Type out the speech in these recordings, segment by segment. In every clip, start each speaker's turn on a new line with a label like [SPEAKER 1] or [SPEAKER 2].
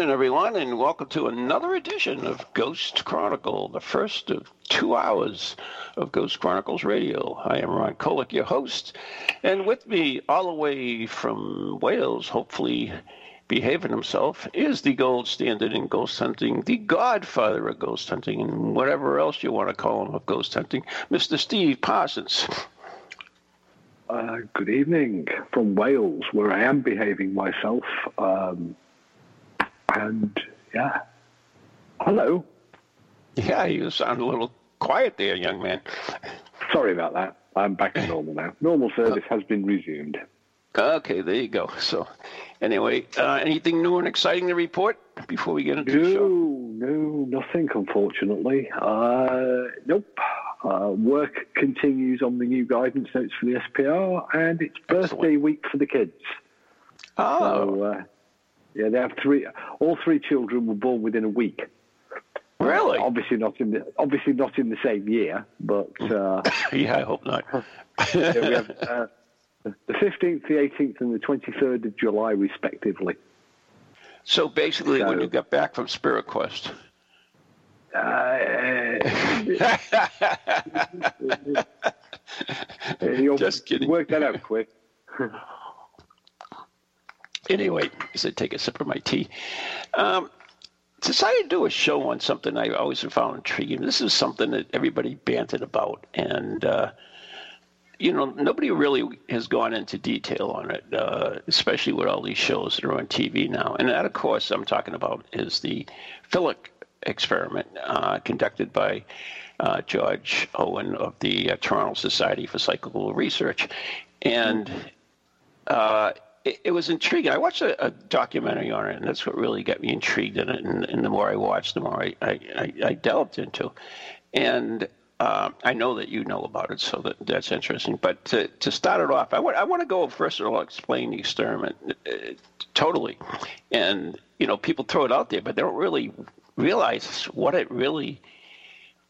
[SPEAKER 1] evening, everyone, and welcome to another edition of Ghost Chronicle, the first of two hours of Ghost Chronicles Radio. I am Ron Kolek, your host, and with me, all the way from Wales, hopefully behaving himself, is the gold standard in ghost hunting, the godfather of ghost hunting, and whatever else you want to call him of ghost hunting, Mr. Steve Parsons.
[SPEAKER 2] Uh, good evening from Wales, where I am behaving myself. Um, and yeah, hello.
[SPEAKER 1] Yeah, you sound a little quiet there, young man.
[SPEAKER 2] Sorry about that. I'm back to normal now. Normal service has been resumed.
[SPEAKER 1] Okay, there you go. So, anyway, uh, anything new and exciting to report before we get into
[SPEAKER 2] no,
[SPEAKER 1] the show?
[SPEAKER 2] No, nothing, unfortunately. Uh, nope. Uh, work continues on the new guidance notes for the SPR, and it's birthday
[SPEAKER 1] Excellent.
[SPEAKER 2] week for the kids.
[SPEAKER 1] Oh,
[SPEAKER 2] So, uh, yeah, they have three. All three children were born within a week.
[SPEAKER 1] really?
[SPEAKER 2] Obviously not in the obviously not in the same year, but uh,
[SPEAKER 1] yeah, I hope not.
[SPEAKER 2] yeah, we have uh, the fifteenth, the eighteenth, and the twenty-third of July, respectively.
[SPEAKER 1] so basically, when you got back from Spirit Quest,
[SPEAKER 2] Uh,
[SPEAKER 1] Just kidding.
[SPEAKER 2] Work that out quick.
[SPEAKER 1] Anyway, as I take a sip of my tea. Um, decided to do a show on something I always found intriguing. This is something that everybody banted about, and uh, you know nobody really has gone into detail on it, uh, especially with all these shows that are on TV now. And that, of course, I'm talking about is the Philip experiment uh, conducted by uh, George Owen of the uh, Toronto Society for Psychical Research, and uh, it, it was intriguing. I watched a, a documentary on it, and that's what really got me intrigued in it. And, and the more I watched, the more I, I, I, delved into. And uh, I know that you know about it, so that, that's interesting. But to, to start it off, I want I want to go first of all explain the experiment uh, totally. And you know, people throw it out there, but they don't really realize what it really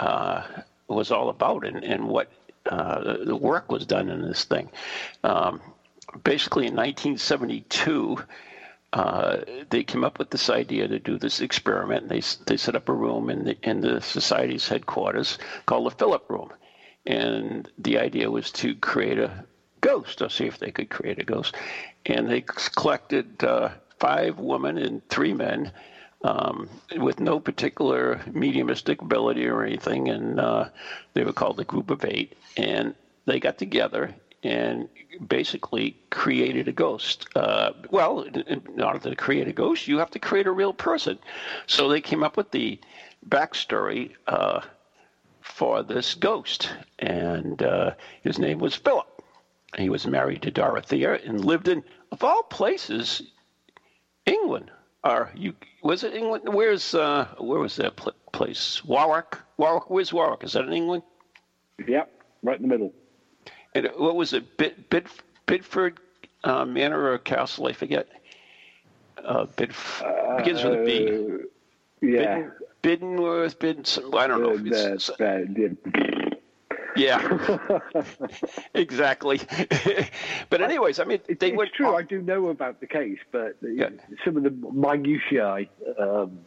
[SPEAKER 1] uh, was all about and, and what uh, the work was done in this thing. Um, basically, in 1972, uh, they came up with this idea to do this experiment. They they set up a room in the in the society's headquarters called the Philip Room, and the idea was to create a ghost or see if they could create a ghost. And they collected uh, five women and three men um, with no particular mediumistic ability or anything, and uh, they were called the group of eight. And they got together and basically created a ghost. Uh, well, in, order to create a ghost, you have to create a real person. So they came up with the backstory uh, for this ghost, and uh, his name was Philip. He was married to Dorothea and lived in, of all places, England. Or you was it England? Where's uh, where was that pl- place? Warwick. Warwick. Where's Warwick? Is that in England?
[SPEAKER 2] Yep, right in the middle.
[SPEAKER 1] And what was it? Bid, Bid, Bidford uh, Manor or Castle? I forget. Uh, Bid begins with a B.
[SPEAKER 2] Uh, yeah.
[SPEAKER 1] Bidden, Biddenworth, Bidden. I don't know.
[SPEAKER 2] Uh,
[SPEAKER 1] If it's, yeah, exactly. but anyways, I mean, they
[SPEAKER 2] it's
[SPEAKER 1] went.
[SPEAKER 2] true. I do know about the case, but uh,
[SPEAKER 1] Yeah.
[SPEAKER 2] some of the minutiae. Um,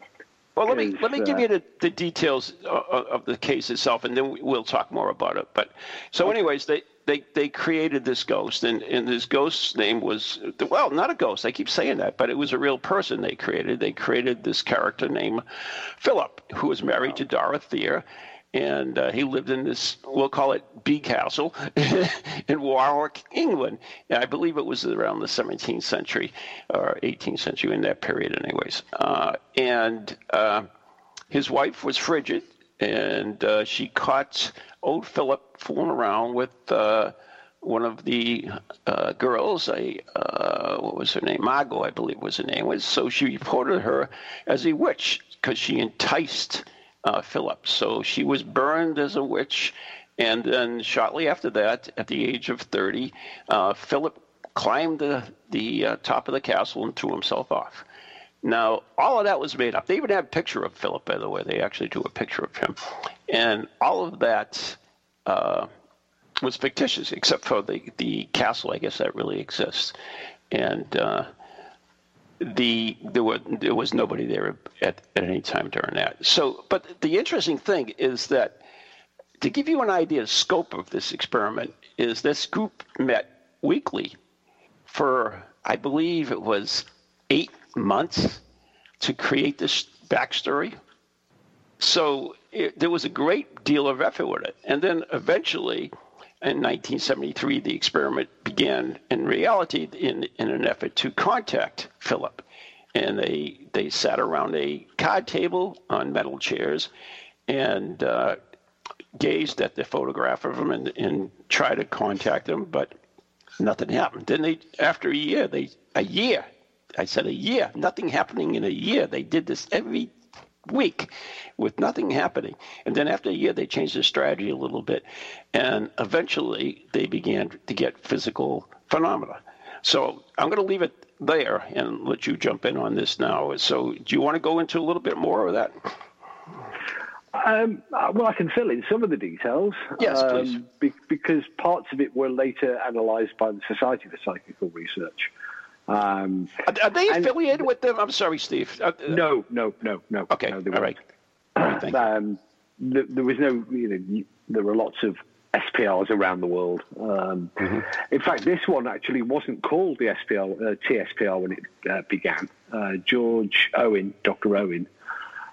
[SPEAKER 1] Well, let me let me give
[SPEAKER 2] uh,
[SPEAKER 1] you the, the details of, of the case itself, and then we- we'll talk more about it. But so, anyways, they, they, they created this ghost, and, and this ghost's name was well, not a ghost. I keep saying that, but it was a real person they created. They created this character named Philip, who was married to Dorothea, and uh, he lived in this we'll call it B Castle in Warwick, England. And I believe it was around the 17th century or 18th century in that period, anyways. Uh, and uh, his wife was frigid, and uh, she caught old Philip fooling around with uh, one of the uh, girls, a uh, what was her name, Margot, I believe was her name, so she reported her as a witch because she enticed uh, Philip. So she was burned as a witch, and then shortly after that, at the age of thirty, uh, Philip climbed the the top of the castle and threw himself off. Now, all of that was made up. They even have a picture of Philip, by the way. They actually do a picture of him. And all of that uh, was fictitious, except for the, the castle, I guess, that really exists. And uh, the there, were, there was nobody there at, at any time during that. So, but the interesting thing is that to give you an idea of scope of this experiment is this group met weekly for, I believe it was eight months to create this backstory. So it, there was a great deal of effort with it. And then eventually, in 1973, the experiment began in reality in, in an effort to contact Philip. And they, they sat around a card table on metal chairs and uh, gazed at the photograph of him and, and tried to contact him, but nothing happened. Then they, after a year, they a year, I said a year, nothing happening in a year. They did this every week with nothing happening. And then after a year, they changed their strategy a little bit. And eventually, they began to get physical phenomena. So I'm going to leave it there and let you jump in on this now. So, do you want to go into a little bit more of that?
[SPEAKER 2] Um, well, I can fill in some of the details.
[SPEAKER 1] Yes, um, please.
[SPEAKER 2] Be- because parts of it were later analysed by the Society for Psychical Research. Um,
[SPEAKER 1] are, are, they affiliated and, with them? I'm sorry, Steve. Uh,
[SPEAKER 2] no, no, no, no.
[SPEAKER 1] Okay,
[SPEAKER 2] no,
[SPEAKER 1] all right.
[SPEAKER 2] um, there, there, was no, you know, there were lots of SPRs around the world. Um, mm-hmm. In fact, this one actually wasn't called the SPR, uh, TSPR when it uh, began. Uh, George Owen, Dr. Owen,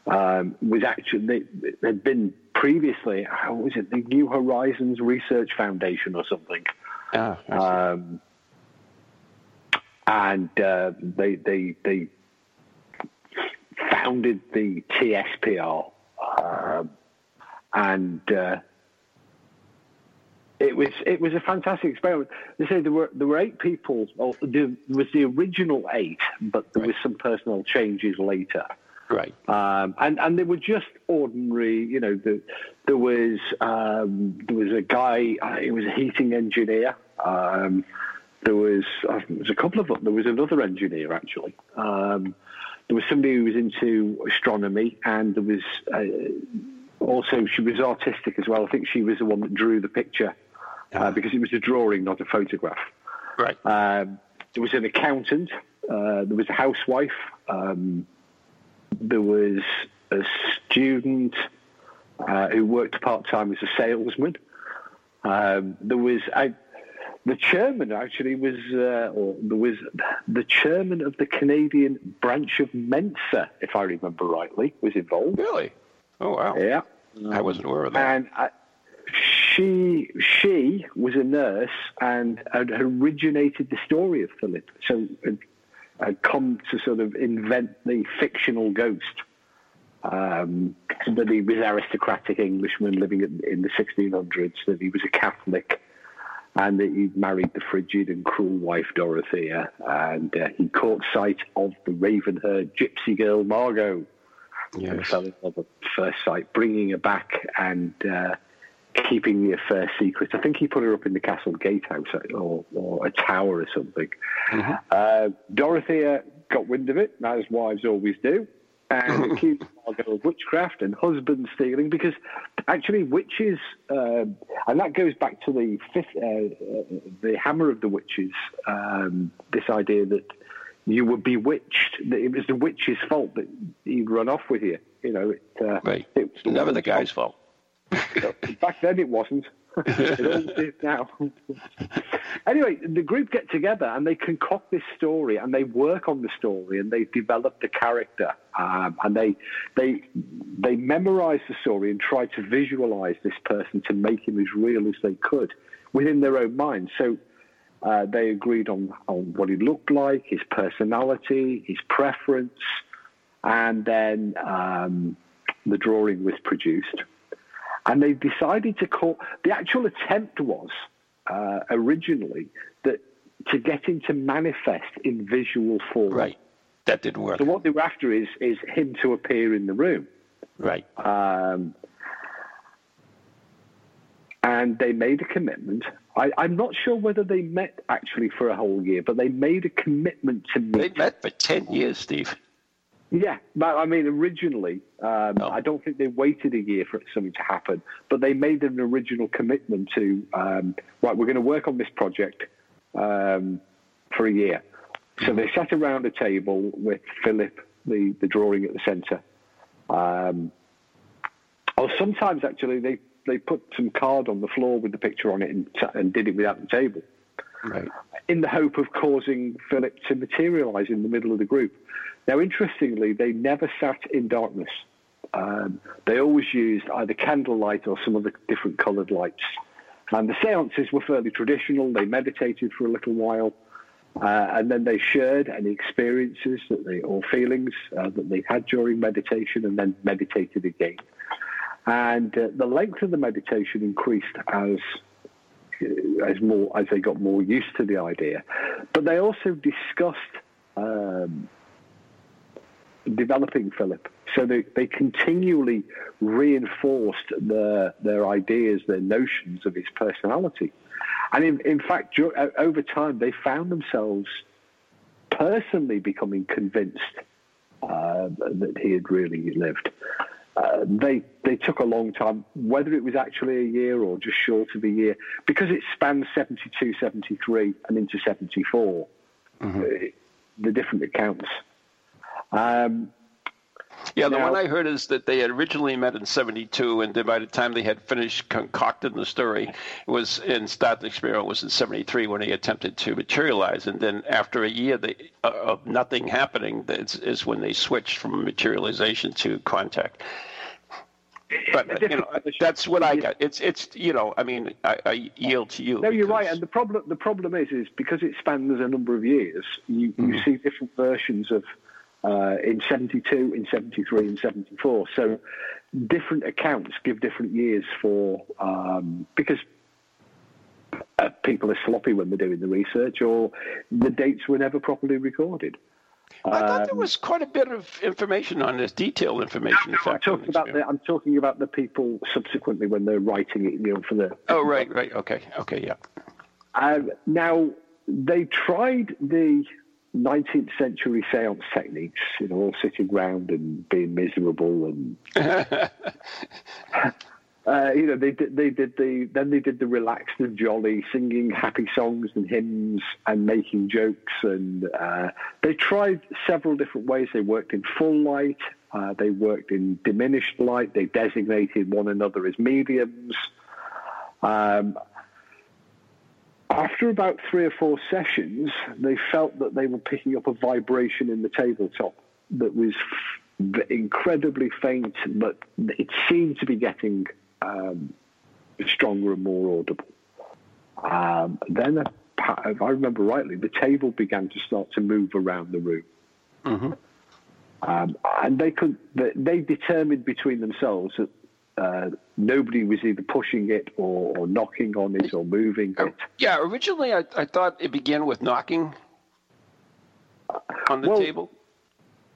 [SPEAKER 2] um, was actually they, had been previously. How was it? The New Horizons Research Foundation or something.
[SPEAKER 1] Ah,
[SPEAKER 2] um, and uh, they they they founded the TSPR, um, and uh, it was it was a fantastic experiment. They say there were there were eight people. Well, there was the original eight, but there right. was some personal changes later.
[SPEAKER 1] Right.
[SPEAKER 2] Um, and and they were just ordinary. You know, the, there was um, there was a guy. Uh, he was a heating engineer. Um, there was uh, there was a couple of them. There was another engineer actually. Um, there was somebody who was into astronomy, and there was uh, also she was artistic as well. I think she was the one that drew the picture uh, because it was a drawing, not a photograph.
[SPEAKER 1] Right.
[SPEAKER 2] Um, there was an accountant. Uh, there was a housewife. Um, there was a student uh, who worked part time as a salesman. Um, there was a the chairman actually was, uh, or there was the chairman of the Canadian branch of Mensa, if I remember rightly, was involved.
[SPEAKER 1] Really? Oh wow!
[SPEAKER 2] Yeah,
[SPEAKER 1] I wasn't aware of that.
[SPEAKER 2] And I, uh, she she was a nurse and had originated the story of Philip, so had, had come to sort of invent the fictional ghost. Um, that he was aristocratic Englishman living in the 1600s, that he was a Catholic, and that he'd married the frigid and cruel wife Dorothea, and uh, he caught sight of the raven-haired gypsy girl Margot, yes. and fell in love at first sight, bringing her back and uh, keeping the affair secret. I think he put her up in the castle gatehouse or, or a tower or something. Mm-hmm. Uh, Dorothea got wind of it, as wives always do, and accused Margot of witchcraft and husband stealing because actually witches, uh, and that goes back to the fifth, uh, uh, the hammer of the witches. Um, this idea that you were bewitched, that it was the witch's fault that he'd run off with you. You know, it,
[SPEAKER 1] uh, right. it was never the guy's fault.
[SPEAKER 2] fault. back then, it wasn't. It all is now. anyway, the group get together and they concoct this story and they work on the story and they develop the character um, and they they they memorize the story and try to visualize this person to make him as real as they could within their own mind. So. Uh, they agreed on, on what he looked like, his personality, his preference, and then um, the drawing was produced and they decided to call the actual attempt was uh, originally that to get him to manifest in visual form.
[SPEAKER 1] Right. That didn't work.
[SPEAKER 2] So what they were after is is him to appear in the room.
[SPEAKER 1] Right.
[SPEAKER 2] Um, and they made a commitment. I, am not sure whether they met actually for a whole year, but they made a commitment to meet.
[SPEAKER 1] They met for 10 years, Steve.
[SPEAKER 2] Yeah, but I mean, originally, um, no. I don't think they waited a year for something to happen, but they made an original commitment to, um, right, we're going to work on this project um, for a year. So they sat around a table with Philip, the, the drawing at the centre. Um, or sometimes, actually, they they put some card on the floor with the picture on it and, and did it without the table.
[SPEAKER 1] Right.
[SPEAKER 2] In the hope of causing Philip to materialize in the middle of the group. Now, interestingly, they never sat in darkness. Um, they always used either candlelight or some other different coloured lights. And the seances were fairly traditional. They meditated for a little while. Uh, and then they shared any experiences that they or feelings uh, that they had during meditation, and then meditated again. And uh, the length of the meditation increased as as more as they got more used to the idea. But they also discussed um, developing Philip. So they, they continually reinforced their, their ideas, their notions of his personality. And in, in fact, over time, they found themselves personally becoming convinced uh, that he had really lived. Uh, they they took a long time, whether it was actually a year or just short of a year, because it spans 72, 73 and into 74, mm-hmm. uh, the different accounts. Um,
[SPEAKER 1] yeah, the now, one I heard is that they had originally met in 72, and by the time they had finished concocting the story, it was in Start the Experiment was in 73 when they attempted to materialize. And then after a year they, uh, of nothing happening, is, is when they switched from materialization to contact. But you know, that's what I got. It's it's you know, I mean, I, I yield to you.
[SPEAKER 2] No, you're right. And the problem the problem is is because it spans a number of years, you, mm-hmm. you see different versions of uh, in 72, in 73, in 74. So different accounts give different years for, um, because uh, people are sloppy when they're doing the research or the dates were never properly recorded.
[SPEAKER 1] I thought there um, was quite a bit of information on this, detailed information.
[SPEAKER 2] No, no, I'm talking about the I'm talking about the people subsequently when they're writing it, you know, for the.
[SPEAKER 1] Oh right, right, okay, okay, yeah.
[SPEAKER 2] Um, now they tried the 19th century seance techniques, you know, all sitting round and being miserable and. uh, you know, they did, they did the, then they did the relaxed and jolly, singing happy songs and hymns and making jokes. And uh, they tried several different ways. They worked in full light, uh, they worked in diminished light, they designated one another as mediums. Um, after about three or four sessions, they felt that they were picking up a vibration in the tabletop that was f- incredibly faint, but it seemed to be getting um, stronger and more audible. Um, then, uh, if I remember rightly, the table began to start to move around the room. Mm-hmm. Um, and they could they determined between themselves that uh, nobody was either pushing it or, or, knocking on it or moving it.
[SPEAKER 1] Yeah, originally I, I thought it began with knocking on the
[SPEAKER 2] well,
[SPEAKER 1] table.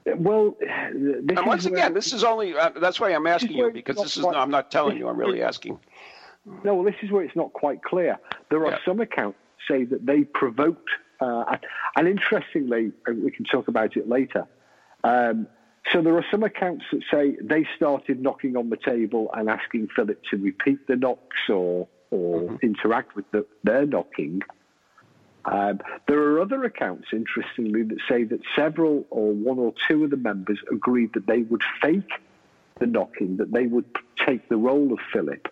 [SPEAKER 2] Well,
[SPEAKER 1] and once again, this is only uh, that's why I'm asking you because this is quite, no, I'm not telling you. I'm really asking.
[SPEAKER 2] No, well, this is where it's not quite clear. There are yeah. some accounts say that they provoked, uh, and interestingly, we can talk about it later. Um, so there are some accounts that say they started knocking on the table and asking Philip to repeat the knocks or or mm-hmm. interact with the, their knocking. Um, there are other accounts, interestingly, that say that several or one or two of the members agreed that they would fake the knocking, that they would take the role of Philip,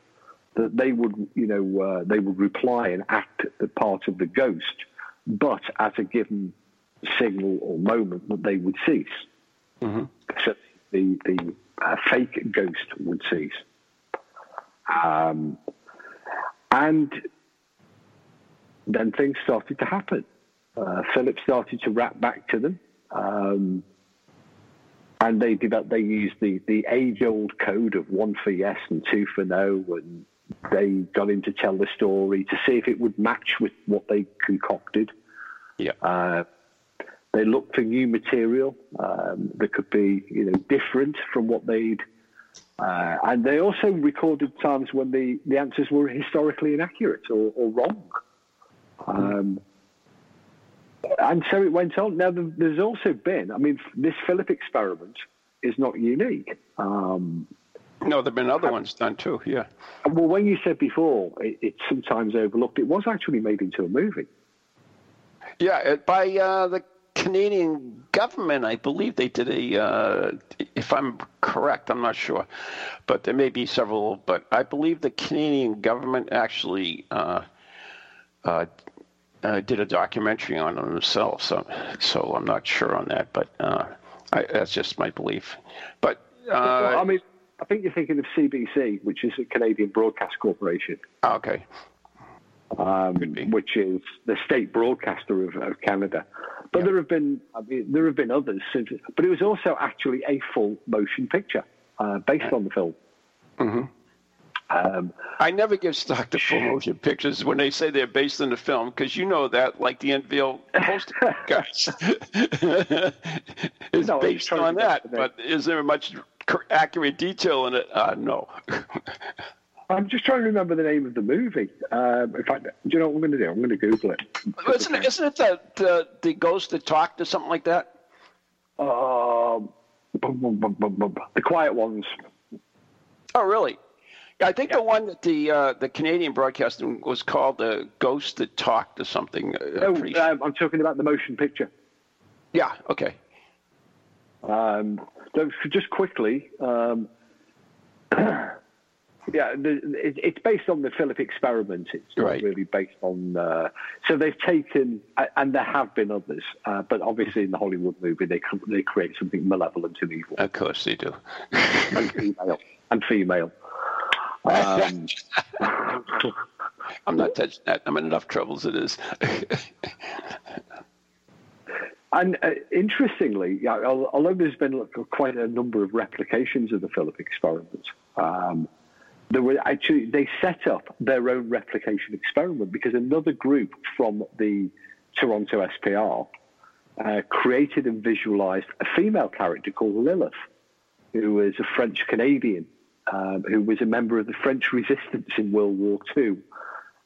[SPEAKER 2] that they would, you know, uh, they would reply and act the part of the ghost, but at a given signal or moment that they would cease. Mm-hmm. So the the uh, fake ghost would cease. Um, and then things started to happen. Uh, Philip started to rap back to them, um, and they developed, they used the, the age old code of one for yes and two for no, and they got in to tell the story to see if it would match with what they concocted.
[SPEAKER 1] Yeah.
[SPEAKER 2] Uh, they looked for new material um, that could be, you know, different from what they'd. Uh, and they also recorded times when the, the answers were historically inaccurate or, or wrong. Um, and so it went on. Now, there's also been, I mean, this Philip experiment is not unique. Um,
[SPEAKER 1] no, there have been other ones done too, yeah.
[SPEAKER 2] Well, when you said before, it, it's sometimes overlooked, it was actually made into a movie.
[SPEAKER 1] Yeah, by uh, the Canadian government, I believe they did a, uh, if I'm correct, I'm not sure, but there may be several, but I believe the Canadian government actually uh, uh, uh did a documentary on them themselves. So, so I'm not sure on that, but uh, I, that's just my belief. But
[SPEAKER 2] well, I mean, I think you're thinking of CBC, which is a Canadian Broadcast Corporation.
[SPEAKER 1] Okay.
[SPEAKER 2] Um, which is the state broadcaster of, of Canada. But yeah. there have been I mean, there have been others since, but it was also actually a full motion picture uh, based on the film.
[SPEAKER 1] Mm-hmm. Um, I never give stock to full motion pictures when they say they're based on the film because you know that, like the Enfield poster guys, is no, based on that. But is there much accurate detail in it? Uh, no.
[SPEAKER 2] I'm just trying to remember the name of the movie. Um, in fact, do you know what I'm going to do? I'm going to Google it.
[SPEAKER 1] Isn't it, isn't it the, the, the ghost that talked or something like that?
[SPEAKER 2] Um, the Quiet Ones.
[SPEAKER 1] Oh, really? I think yeah. the one that the uh, the Canadian broadcasting was called the Ghost that Talked or something.
[SPEAKER 2] Uh, oh, um, I'm talking about the motion picture.
[SPEAKER 1] Yeah. Okay.
[SPEAKER 2] Um, so just quickly, um, yeah, the, it, it's based on the Philip experiment. It's right. really based on. Uh, so they've taken, and there have been others, uh, but obviously in the Hollywood movie they they create something malevolent and evil.
[SPEAKER 1] Of course they do.
[SPEAKER 2] and female. And female. Um,
[SPEAKER 1] I'm not touching that. I'm in enough trouble as it is.
[SPEAKER 2] And uh, interestingly, yeah, although there's been quite a number of replications of the Philip experiment, um, there were actually they set up their own replication experiment because another group from the Toronto SPR uh, created and visualized a female character called Lilith, who was a French Canadian um, who was a member of the French resistance in World War II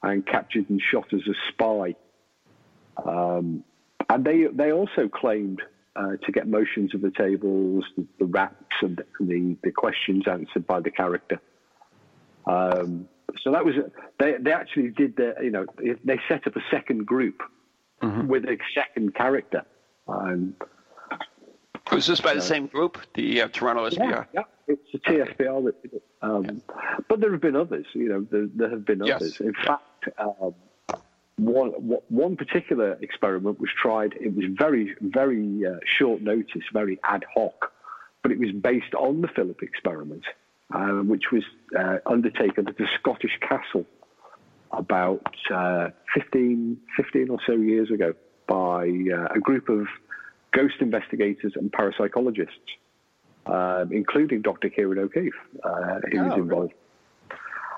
[SPEAKER 2] and captured and shot as a spy. Um, and they they also claimed uh, to get motions of the tables, the, the raps, and the, the questions answered by the character. Um, so that was they they actually did the you know they set up a second group mm-hmm. with a second character. Um,
[SPEAKER 1] was this by the same group, the uh, Toronto SPR?
[SPEAKER 2] Yeah, yeah, it's the TSPR that did it. Um, yeah. But there have been others. You know, there, there have been others. Yes. In fact, um, one one particular experiment was tried. It was very very uh, short notice, very ad hoc, but it was based on the Philip experiment, uh, which was uh, undertaken at a Scottish castle about uh, 15, 15 or so years ago by uh, a group of ghost investigators and parapsychologists, um, including Dr. Ciarán O'Keeffe, uh, who oh, was involved.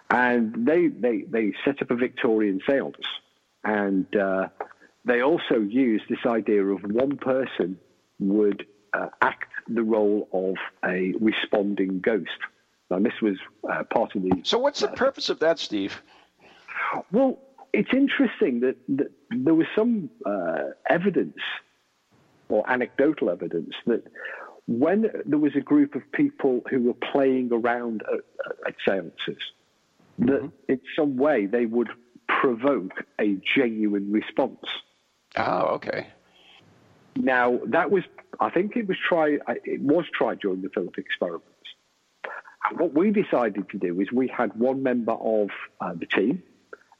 [SPEAKER 2] And they, they, they set up a Victorian seance and uh, they also used this idea of one person would uh, act the role of a responding ghost. And this was uh, part of the.
[SPEAKER 1] So, what's the uh, purpose of that, Steve?
[SPEAKER 2] Well, it's interesting that, that there was some uh, evidence or anecdotal evidence that when there was a group of people who were playing around at, at seances, that mm-hmm. in some way they would provoke a genuine response.
[SPEAKER 1] Oh, okay.
[SPEAKER 2] Now that was, I think it was tried. It was tried during the Philip experiments. And what we decided to do is we had one member of uh, the team,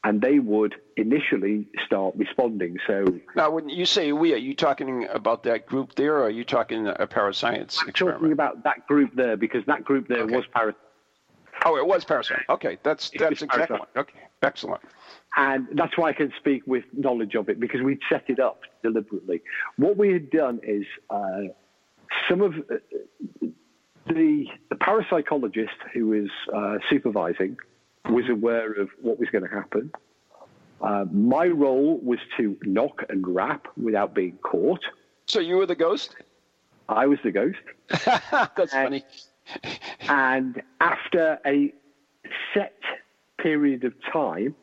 [SPEAKER 2] and they would initially start responding. So
[SPEAKER 1] now, when you say we, are you talking about that group there, or are you talking a parascience
[SPEAKER 2] I'm
[SPEAKER 1] experiment?
[SPEAKER 2] Talking about that group there because that group there okay. was parascience.
[SPEAKER 1] Oh, it was parascience. Okay, that's that's exactly okay. Excellent.
[SPEAKER 2] And that's why I can speak with knowledge of it because we'd set it up deliberately. What we had done is uh, some of uh, the parapsychologist who was uh, supervising was aware of what was going to happen. Uh, my role was to knock and rap without being caught.
[SPEAKER 1] So you were the ghost?
[SPEAKER 2] I was the ghost.
[SPEAKER 1] That's
[SPEAKER 2] and,
[SPEAKER 1] funny.
[SPEAKER 2] and after a set period of time,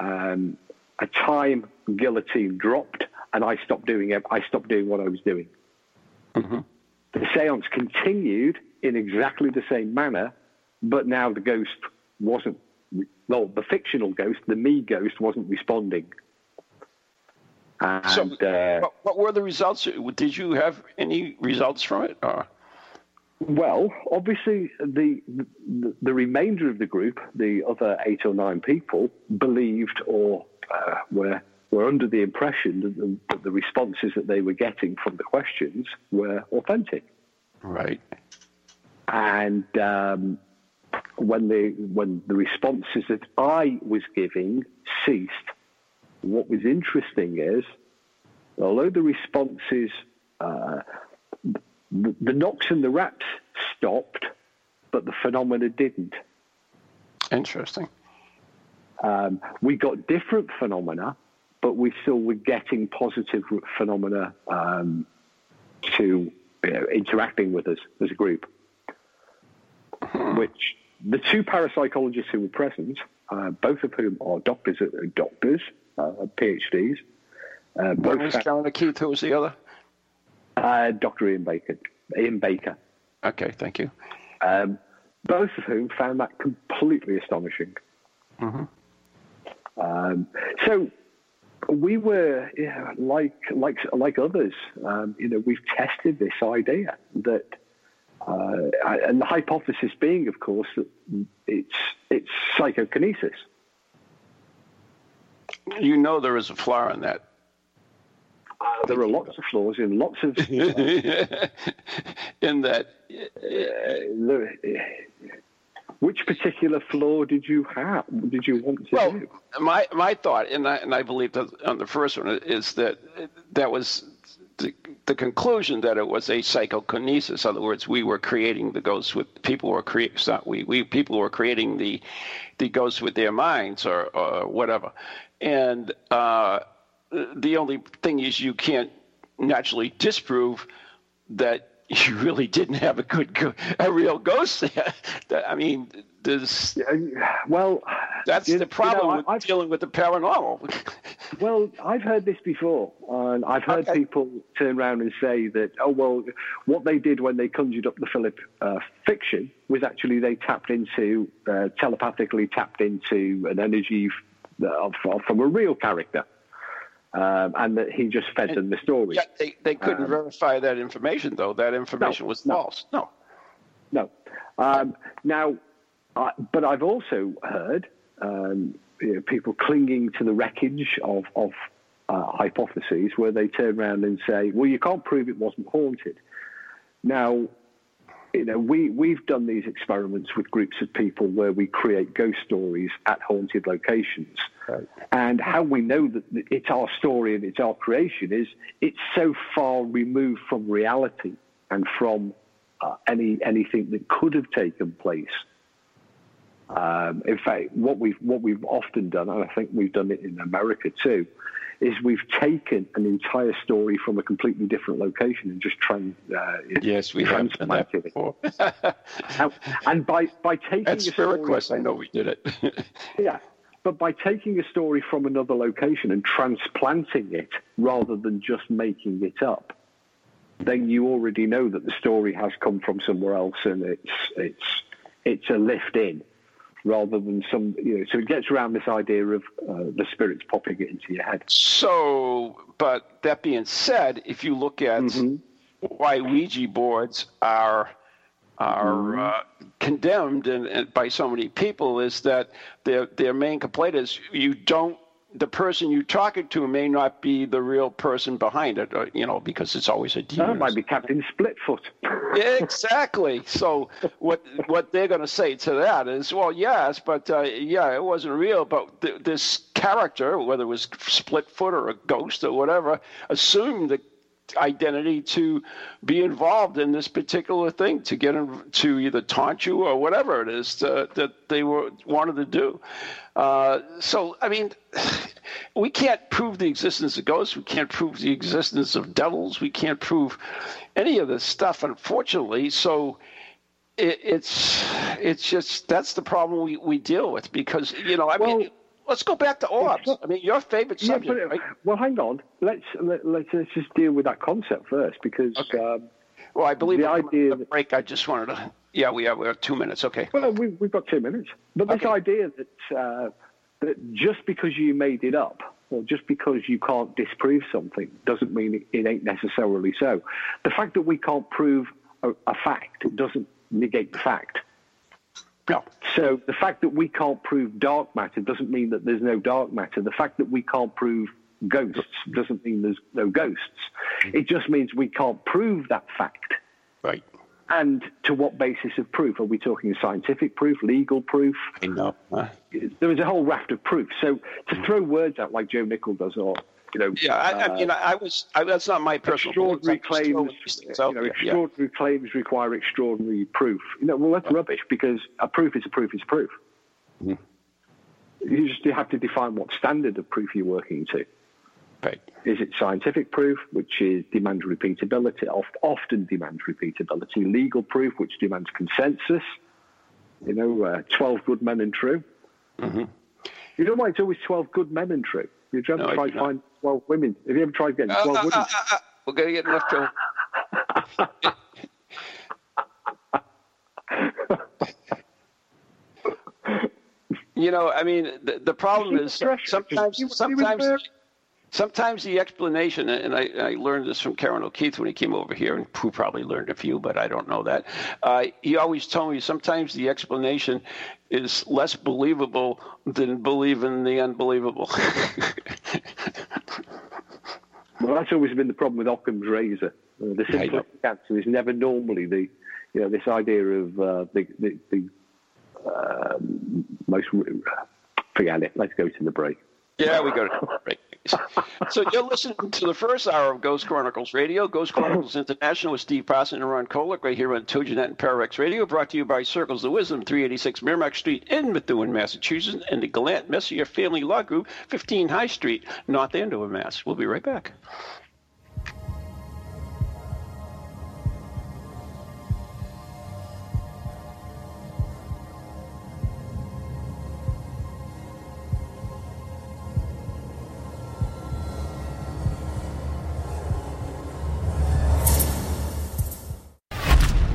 [SPEAKER 2] um, a time guillotine dropped, and I stopped doing it. I stopped doing what I was doing.
[SPEAKER 1] Mm-hmm.
[SPEAKER 2] The séance continued in exactly the same manner, but now the ghost wasn't. Well, the fictional ghost, the me ghost, wasn't responding. And,
[SPEAKER 1] so,
[SPEAKER 2] uh,
[SPEAKER 1] what, what, were the results? Did you have any results from it? Or?
[SPEAKER 2] Well, obviously, the, the, the remainder of the group, the other eight or nine people, believed or uh, were were under the impression that the, that the responses that they were getting from the questions were authentic.
[SPEAKER 1] Right.
[SPEAKER 2] And um, when the when the responses that I was giving ceased, what was interesting is, although the responses, uh, the, the knocks and the raps stopped, but the phenomena didn't.
[SPEAKER 1] Interesting.
[SPEAKER 2] Um, we got different phenomena, but we still were getting positive phenomena um, to you know, interacting with us as a group. Which the two parapsychologists who were present, uh, both of whom are doctors, uh, doctors, uh, PhDs.
[SPEAKER 1] Uh, One was Carolyn Keith. Who was the other?
[SPEAKER 2] Uh, Dr. Ian Baker. Ian Baker.
[SPEAKER 1] Okay, thank you.
[SPEAKER 2] Um, both of whom found that completely astonishing.
[SPEAKER 1] Mm-hmm.
[SPEAKER 2] Um, so we were yeah, like like like others. Um, you know, we've tested this idea that, uh, and the hypothesis being, of course, that it's it's psychokinesis.
[SPEAKER 1] You know, there is a flaw in that.
[SPEAKER 2] Uh, there are lots of flaws in lots of.
[SPEAKER 1] in that.
[SPEAKER 2] Uh, which particular flaw did you have? Did you want to
[SPEAKER 1] well,
[SPEAKER 2] do?
[SPEAKER 1] my my thought, and I and I believe that on the first one is that that was the, the conclusion that it was a psychokinesis. In other words, we were creating the ghosts with people were creating. We. We people were creating the the ghosts with their minds or, or whatever. And uh, the only thing is, you can't naturally disprove that you really didn't have a good, a real ghost there. I mean, there's.
[SPEAKER 2] Well,
[SPEAKER 1] that's the problem you know, with I've, dealing with the paranormal.
[SPEAKER 2] well, I've heard this before, and I've heard okay. people turn around and say that, oh well, what they did when they conjured up the Philip uh, fiction was actually they tapped into uh, telepathically tapped into an energy of, of, from a real character. Um, and that he just fed and them the story.
[SPEAKER 1] Yeah, they, they couldn't um, verify that information, though. That information no, was no, false. No.
[SPEAKER 2] No. Um, now, but I've also heard um, you know, people clinging to the wreckage of, of uh, hypotheses where they turn around and say, well, you can't prove it wasn't haunted. Now, you know, we, we've done these experiments with groups of people where we create ghost stories at haunted locations. Right. And how we know that it's our story and it's our creation is it's so far removed from reality and from uh, any anything that could have taken place. Um, in fact, what we've what we've often done, and I think we've done it in America too, is we've taken an entire story from a completely different location and just trans. Uh,
[SPEAKER 1] yes, we have done that before.
[SPEAKER 2] and, and, by by taking
[SPEAKER 1] at Spirit Quest, I know we did it.
[SPEAKER 2] yeah, but by taking a story from another location and transplanting it rather than just making it up, then you already know that the story has come from somewhere else and it's it's it's a lift in rather than some, you know, so it gets around this idea of uh, the spirits popping it into your head.
[SPEAKER 1] So, but that being said, if you look at mm-hmm. why Ouija boards are are mm-hmm. uh, condemned and, and by so many people is that their their main complaint is you don't the person you're talking to may not be the real person behind it, or, you know, because it's always a demon.
[SPEAKER 2] That might be Captain Splitfoot.
[SPEAKER 1] exactly. So what what they're going to say to that is, well, yes, but uh, yeah, it wasn't real, but th- this character, whether it was Splitfoot or a ghost or whatever, assumed that identity to be involved in this particular thing, to get in, to either taunt you or whatever it is to, that they were wanted to do. Uh, so, I mean, we can't prove the existence of ghosts. We can't prove the existence of devils. We can't prove any of this stuff, unfortunately. So, it, it's it's just that's the problem we, we deal with because you know I well, mean let's go back to orbs. I mean your favorite subject. Yeah, right?
[SPEAKER 2] Well, hang on. Let's let, let's let's just deal with that concept first because. Okay. Um,
[SPEAKER 1] well, I believe the idea the break. I just wanted to. Yeah, we have we have two minutes. Okay.
[SPEAKER 2] Well, we, we've got two minutes, but this okay. idea that uh, that just because you made it up or just because you can't disprove something doesn't mean it, it ain't necessarily so. The fact that we can't prove a, a fact doesn't negate the fact.
[SPEAKER 1] No.
[SPEAKER 2] So the fact that we can't prove dark matter doesn't mean that there's no dark matter. The fact that we can't prove ghosts doesn't mean there's no ghosts. It just means we can't prove that fact.
[SPEAKER 1] Right.
[SPEAKER 2] And to what basis of proof? Are we talking scientific proof, legal proof?
[SPEAKER 1] No.
[SPEAKER 2] There is a whole raft of proof. So to throw words out like Joe Nickell does, or you know,
[SPEAKER 1] yeah, I, uh, I mean, I was I, that's not my personal
[SPEAKER 2] extraordinary claims. You know, extraordinary yeah. claims require extraordinary proof. You know, well, that's right. rubbish because a proof is a proof is a proof. Mm-hmm. You just you have to define what standard of proof you're working to.
[SPEAKER 1] Right.
[SPEAKER 2] Is it scientific proof, which is demands repeatability, often demands repeatability, legal proof, which demands consensus, you know, uh, 12 good men and true. Mm-hmm. You know why it's always 12 good men and true? You ever no, tried to find 12 women? Have you ever tried getting 12 uh, uh, women? Uh, uh,
[SPEAKER 1] we're going to get enough trouble. you know, I mean, the, the problem is sometimes, sometimes, sometimes the explanation, and I, I, learned this from Ciarán O'Keeffe when he came over here, and Pooh probably learned a few, but I don't know that. Uh, he always told me sometimes the explanation is less believable than believing the unbelievable.
[SPEAKER 2] well, that's always been the problem with Occam's razor. Uh, the simplistic answer is never normally the, you know, this idea of uh, the, the, the uh, most. Forget it. Let's go to the break.
[SPEAKER 1] Yeah, we go to the break so you're listening to the first hour of Ghost Chronicles Radio, Ghost Chronicles International with Steve Parson and Ron Kolek right here on TogiNet and Pararex Radio, brought to you by Circles of Wisdom, 386 Merrimack Street in Methuen, Massachusetts, and the Gallant Messier Family Law Group, 15 High Street, North Andover, Mass. We'll be right back.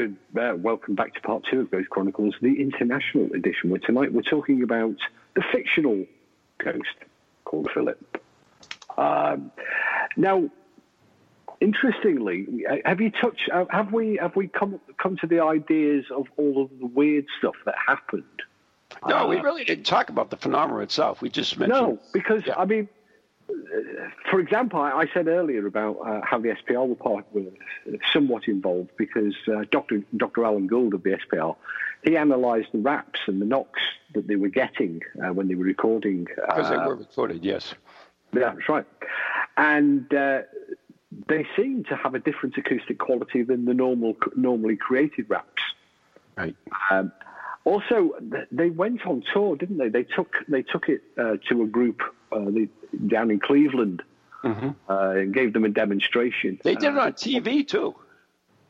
[SPEAKER 2] Uh, welcome back to part two of Ghost Chronicles, the international edition, where tonight we're talking about the fictional ghost called Philip. Um, now, interestingly, uh, have you touched? Uh, have we have we come come to the ideas of all of the weird stuff that happened
[SPEAKER 1] No, we really didn't talk about the phenomena itself. We just mentioned.
[SPEAKER 2] No, because
[SPEAKER 1] Yeah.
[SPEAKER 2] I mean, uh, for example, I, said earlier about uh, how the SPR were part were somewhat involved because uh, Dr. Dr. Alan Gauld of the SPR, he analysed the raps and the knocks that they were getting uh, when they were recording.
[SPEAKER 1] because they
[SPEAKER 2] uh,
[SPEAKER 1] were recorded. Yes.
[SPEAKER 2] yeah, that's right. And uh, they seem to have a different acoustic quality than the normal, normally created raps.
[SPEAKER 1] Right.
[SPEAKER 2] Um, also, they went on tour, didn't they? They took they took it uh, to a group uh, they, down in Cleveland uh, and gave them a demonstration.
[SPEAKER 1] Mm-hmm. They did it
[SPEAKER 2] Uh,
[SPEAKER 1] on TV too.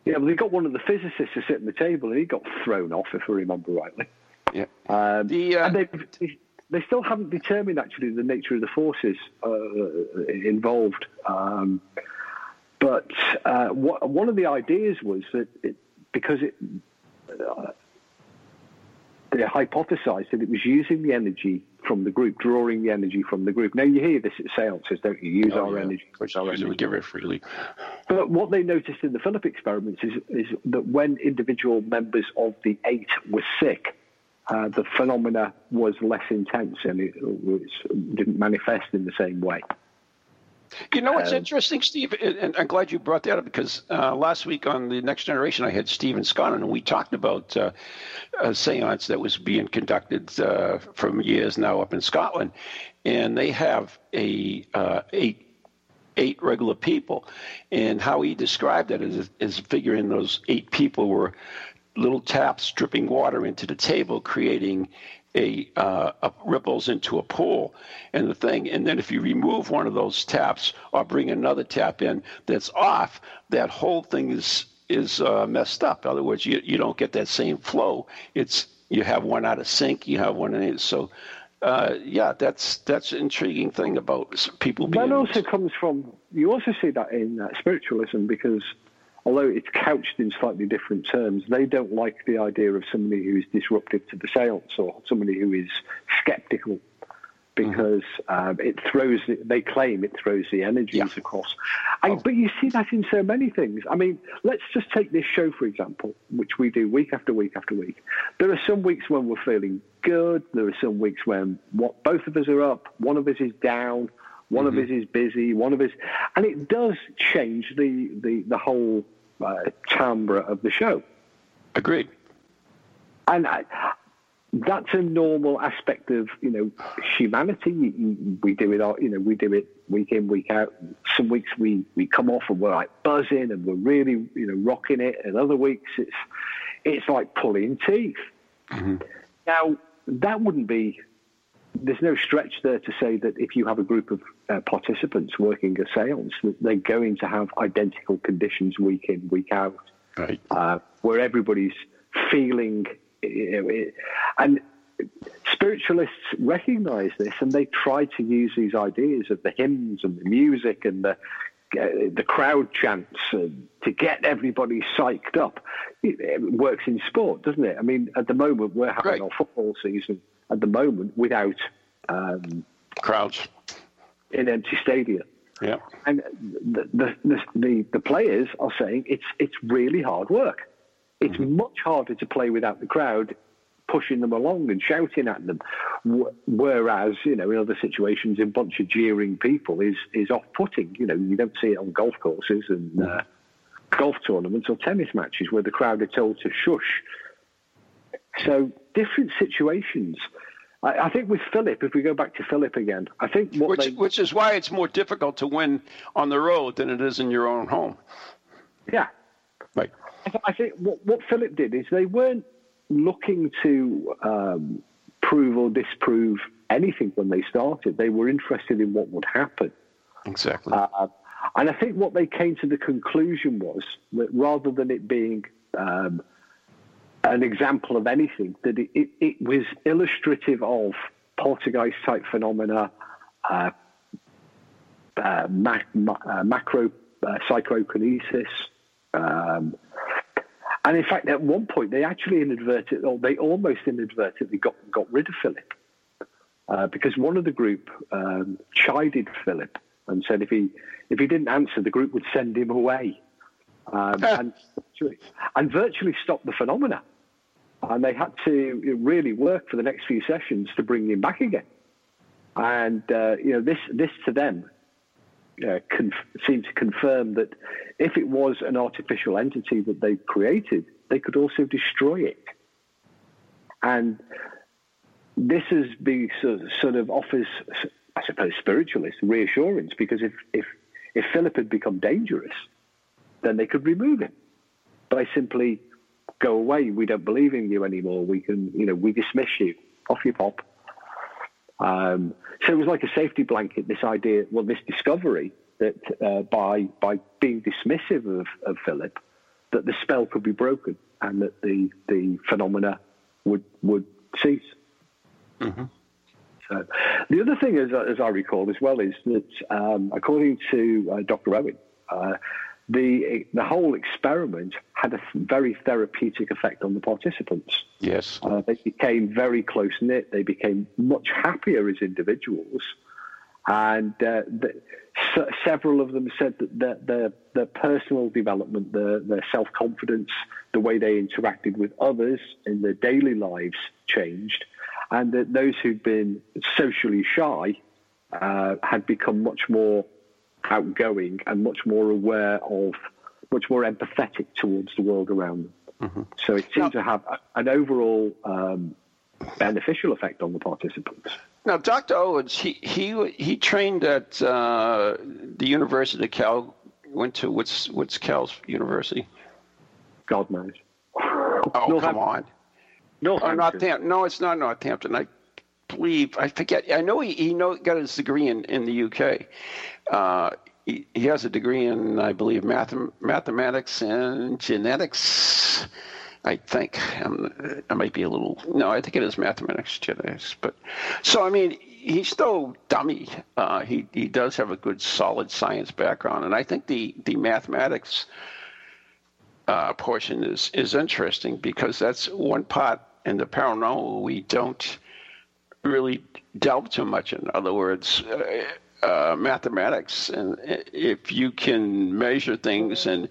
[SPEAKER 2] yeah, well, they got one of the physicists to sit at the table, and he got thrown off, if I remember rightly.
[SPEAKER 1] Yeah.
[SPEAKER 2] Um,
[SPEAKER 1] The, uh,
[SPEAKER 2] and they, they still haven't determined actually the nature of the forces uh, involved. Um, but uh, wha- one of the ideas was that it, because it, uh, they hypothesized that it was using the energy from the group, drawing the energy from the group. Now you hear this at seances, don't you? Use
[SPEAKER 1] Oh,
[SPEAKER 2] our
[SPEAKER 1] yeah.
[SPEAKER 2] energy.
[SPEAKER 1] Which
[SPEAKER 2] our
[SPEAKER 1] we
[SPEAKER 2] energy.
[SPEAKER 1] give it freely.
[SPEAKER 2] But what they noticed in the Philip experiments is, is that when individual members of the eight were sick, uh, the phenomena was less intense and it was, didn't manifest in the same way.
[SPEAKER 1] You know what's
[SPEAKER 2] Um,
[SPEAKER 1] interesting, Steve, and I'm glad you brought that up because uh, last week on the Next Generation, I had Stephen Scott and we talked about uh, a seance that was being conducted uh, from years now up in Scotland, and they have a uh, eight eight regular people, and how he described it is is figuring those eight people were little taps dripping water into the table, creating a, uh, a ripples into a pool and the thing. And then if you remove one of those taps or bring another tap in that's off, that whole thing is is uh, messed up. In other words, you, you don't get that same flow. It's you have one out of sync, you have one in it. So. Uh, yeah, that's that's an intriguing thing about people being.
[SPEAKER 2] That also comes from, you also see that in uh, spiritualism because although it's couched in slightly different terms, they don't like the idea of somebody who is disruptive to the seance or somebody who is skeptical because um, it throws, they claim it throws the energies
[SPEAKER 1] Yeah.
[SPEAKER 2] across. I, but you see that in so many things. I mean, let's just take this show, for example, which we do week after week after week. There are some weeks when we're feeling good. There are some weeks when what, both of us are up, one of us is down, one of us is busy, one of us, and it does change the the, the whole uh, timbre of the show.
[SPEAKER 1] Agreed.
[SPEAKER 2] And I, that's a normal aspect of you know humanity. We do it, all, you know, we do it week in, week out. Some weeks we we come off and we're like buzzing and we're really you know rocking it, and other weeks it's it's like pulling teeth. Now that wouldn't be. There's no stretch there to say that if you have a group of uh, participants working a séance, that they're going to have identical conditions week in, week out
[SPEAKER 1] Right.
[SPEAKER 2] uh, where everybody's feeling, you know, it, and spiritualists recognise this, and they try to use these ideas of the hymns and the music and the uh, the crowd chants uh, to get everybody psyched up. It, it works in sport, doesn't it? I mean, at the moment we're having our football season at the moment without um,
[SPEAKER 1] Crowds.
[SPEAKER 2] in empty stadia.
[SPEAKER 1] Yeah.
[SPEAKER 2] And the, the, the, the, the players are saying it's, it's really hard work. It's much harder to play without the crowd pushing them along and shouting at them. Whereas, you know, in other situations, a bunch of jeering people is, is off putting. You know, you don't see it on golf courses and uh, golf tournaments or tennis matches where the crowd are told to shush. So, different situations. I, I think with Philip, if we go back to Philip again, I think what
[SPEAKER 1] Which,
[SPEAKER 2] they.
[SPEAKER 1] which is why it's more difficult to win on the road than it is in your own home.
[SPEAKER 2] Yeah.
[SPEAKER 1] Right.
[SPEAKER 2] I th- I think what, what Philip did is they weren't looking to um, prove or disprove anything when they started. They were interested in what would happen.
[SPEAKER 1] Exactly.
[SPEAKER 2] Uh, and I think what they came to the conclusion was that rather than it being um, an example of anything, that it, it, it was illustrative of poltergeist type phenomena, uh, uh, mac, ma- uh, macro uh, psychokinesis. Um, and in fact, at one point, they actually inadvertently, or they almost inadvertently got, got rid of Philip. Uh, because one of the group um, chided Philip and said if he if he didn't answer, the group would send him away, um, and and virtually stopped the phenomena. and they had to really work for the next few sessions to bring him back again. And uh, you know, this this to them uh, seemed to confirm that if it was an artificial entity that they created, they could also destroy it. And this has been sort of, sort of offers, I suppose, spiritualists reassurance because if, if, if Philip had become dangerous, then they could remove him by simply go away. We don't believe in you anymore. We can, you know, we dismiss you. Off you pop. Um, so it was like a safety blanket. This idea, well, this discovery that uh, by by being dismissive of, of Philip, that the spell could be broken and that the the phenomena would would cease.
[SPEAKER 1] Mm-hmm.
[SPEAKER 2] So the other thing, as, as I recall as well, is that um, according to uh, Dr. Owen, uh, the the whole experiment had a very therapeutic effect on the participants.
[SPEAKER 1] Yes,
[SPEAKER 2] uh, they became very close knit. They became much happier as individuals, and uh, the, so, several of them said that their their, their personal development, their their self confidence, the way they interacted with others in their daily lives changed, and that those who'd been socially shy uh, had become much more outgoing and much more aware of, much more empathetic towards the world around them. Mm-hmm. So it seemed now, to have an overall um, beneficial effect on the participants.
[SPEAKER 1] Now, Dr. Owens, he he he trained at uh, the University of Cal. Went to what's what's Cal's university?
[SPEAKER 2] God knows.
[SPEAKER 1] Oh, come on.
[SPEAKER 2] No,
[SPEAKER 1] oh, Northampton. No, it's not Northampton. I believe I forget. I know he he know, got his degree in in the UK. Uh, he, he has a degree in, I believe, math, mathematics and genetics. I think um, I might be a little. No, I think it is mathematics, genetics. But so I mean, he's no dummy. Uh, he he does have a good, solid science background, and I think the the mathematics uh, portion is is interesting because that's one part in the paranormal we don't really delve too much. In other words. Uh, uh, mathematics, and if you can measure things and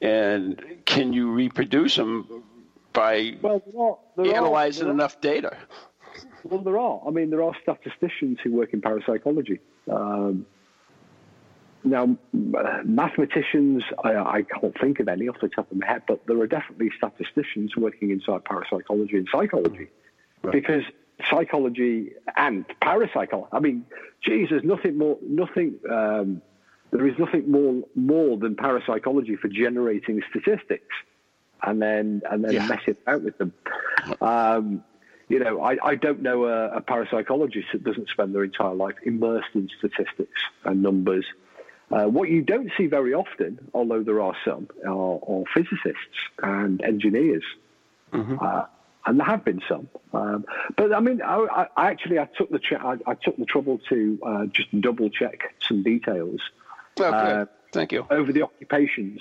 [SPEAKER 1] and can you reproduce them by
[SPEAKER 2] well, there are, there
[SPEAKER 1] analyzing enough data?
[SPEAKER 2] Well, there are. I mean, there are statisticians who work in parapsychology. Um, now, mathematicians, I, I, can't think of any off the top of my head, but there are definitely statisticians working inside parapsychology and psychology. Right. Because psychology and parapsychology. I mean, Jesus, nothing more, nothing. Um, there is nothing more more than parapsychology for generating statistics, and then and then yeah. messing out with them. Um, you know, I, I don't know a, a, parapsychologist that doesn't spend their entire life immersed in statistics and numbers. Uh, what you don't see very often, although there are some, are, are physicists and engineers. Mm-hmm. Uh, and there have been some. Um, but I mean, I, I, actually I took the I, I, took the trouble to uh, just double check some details.
[SPEAKER 1] Okay, uh, thank you.
[SPEAKER 2] Over the occupations,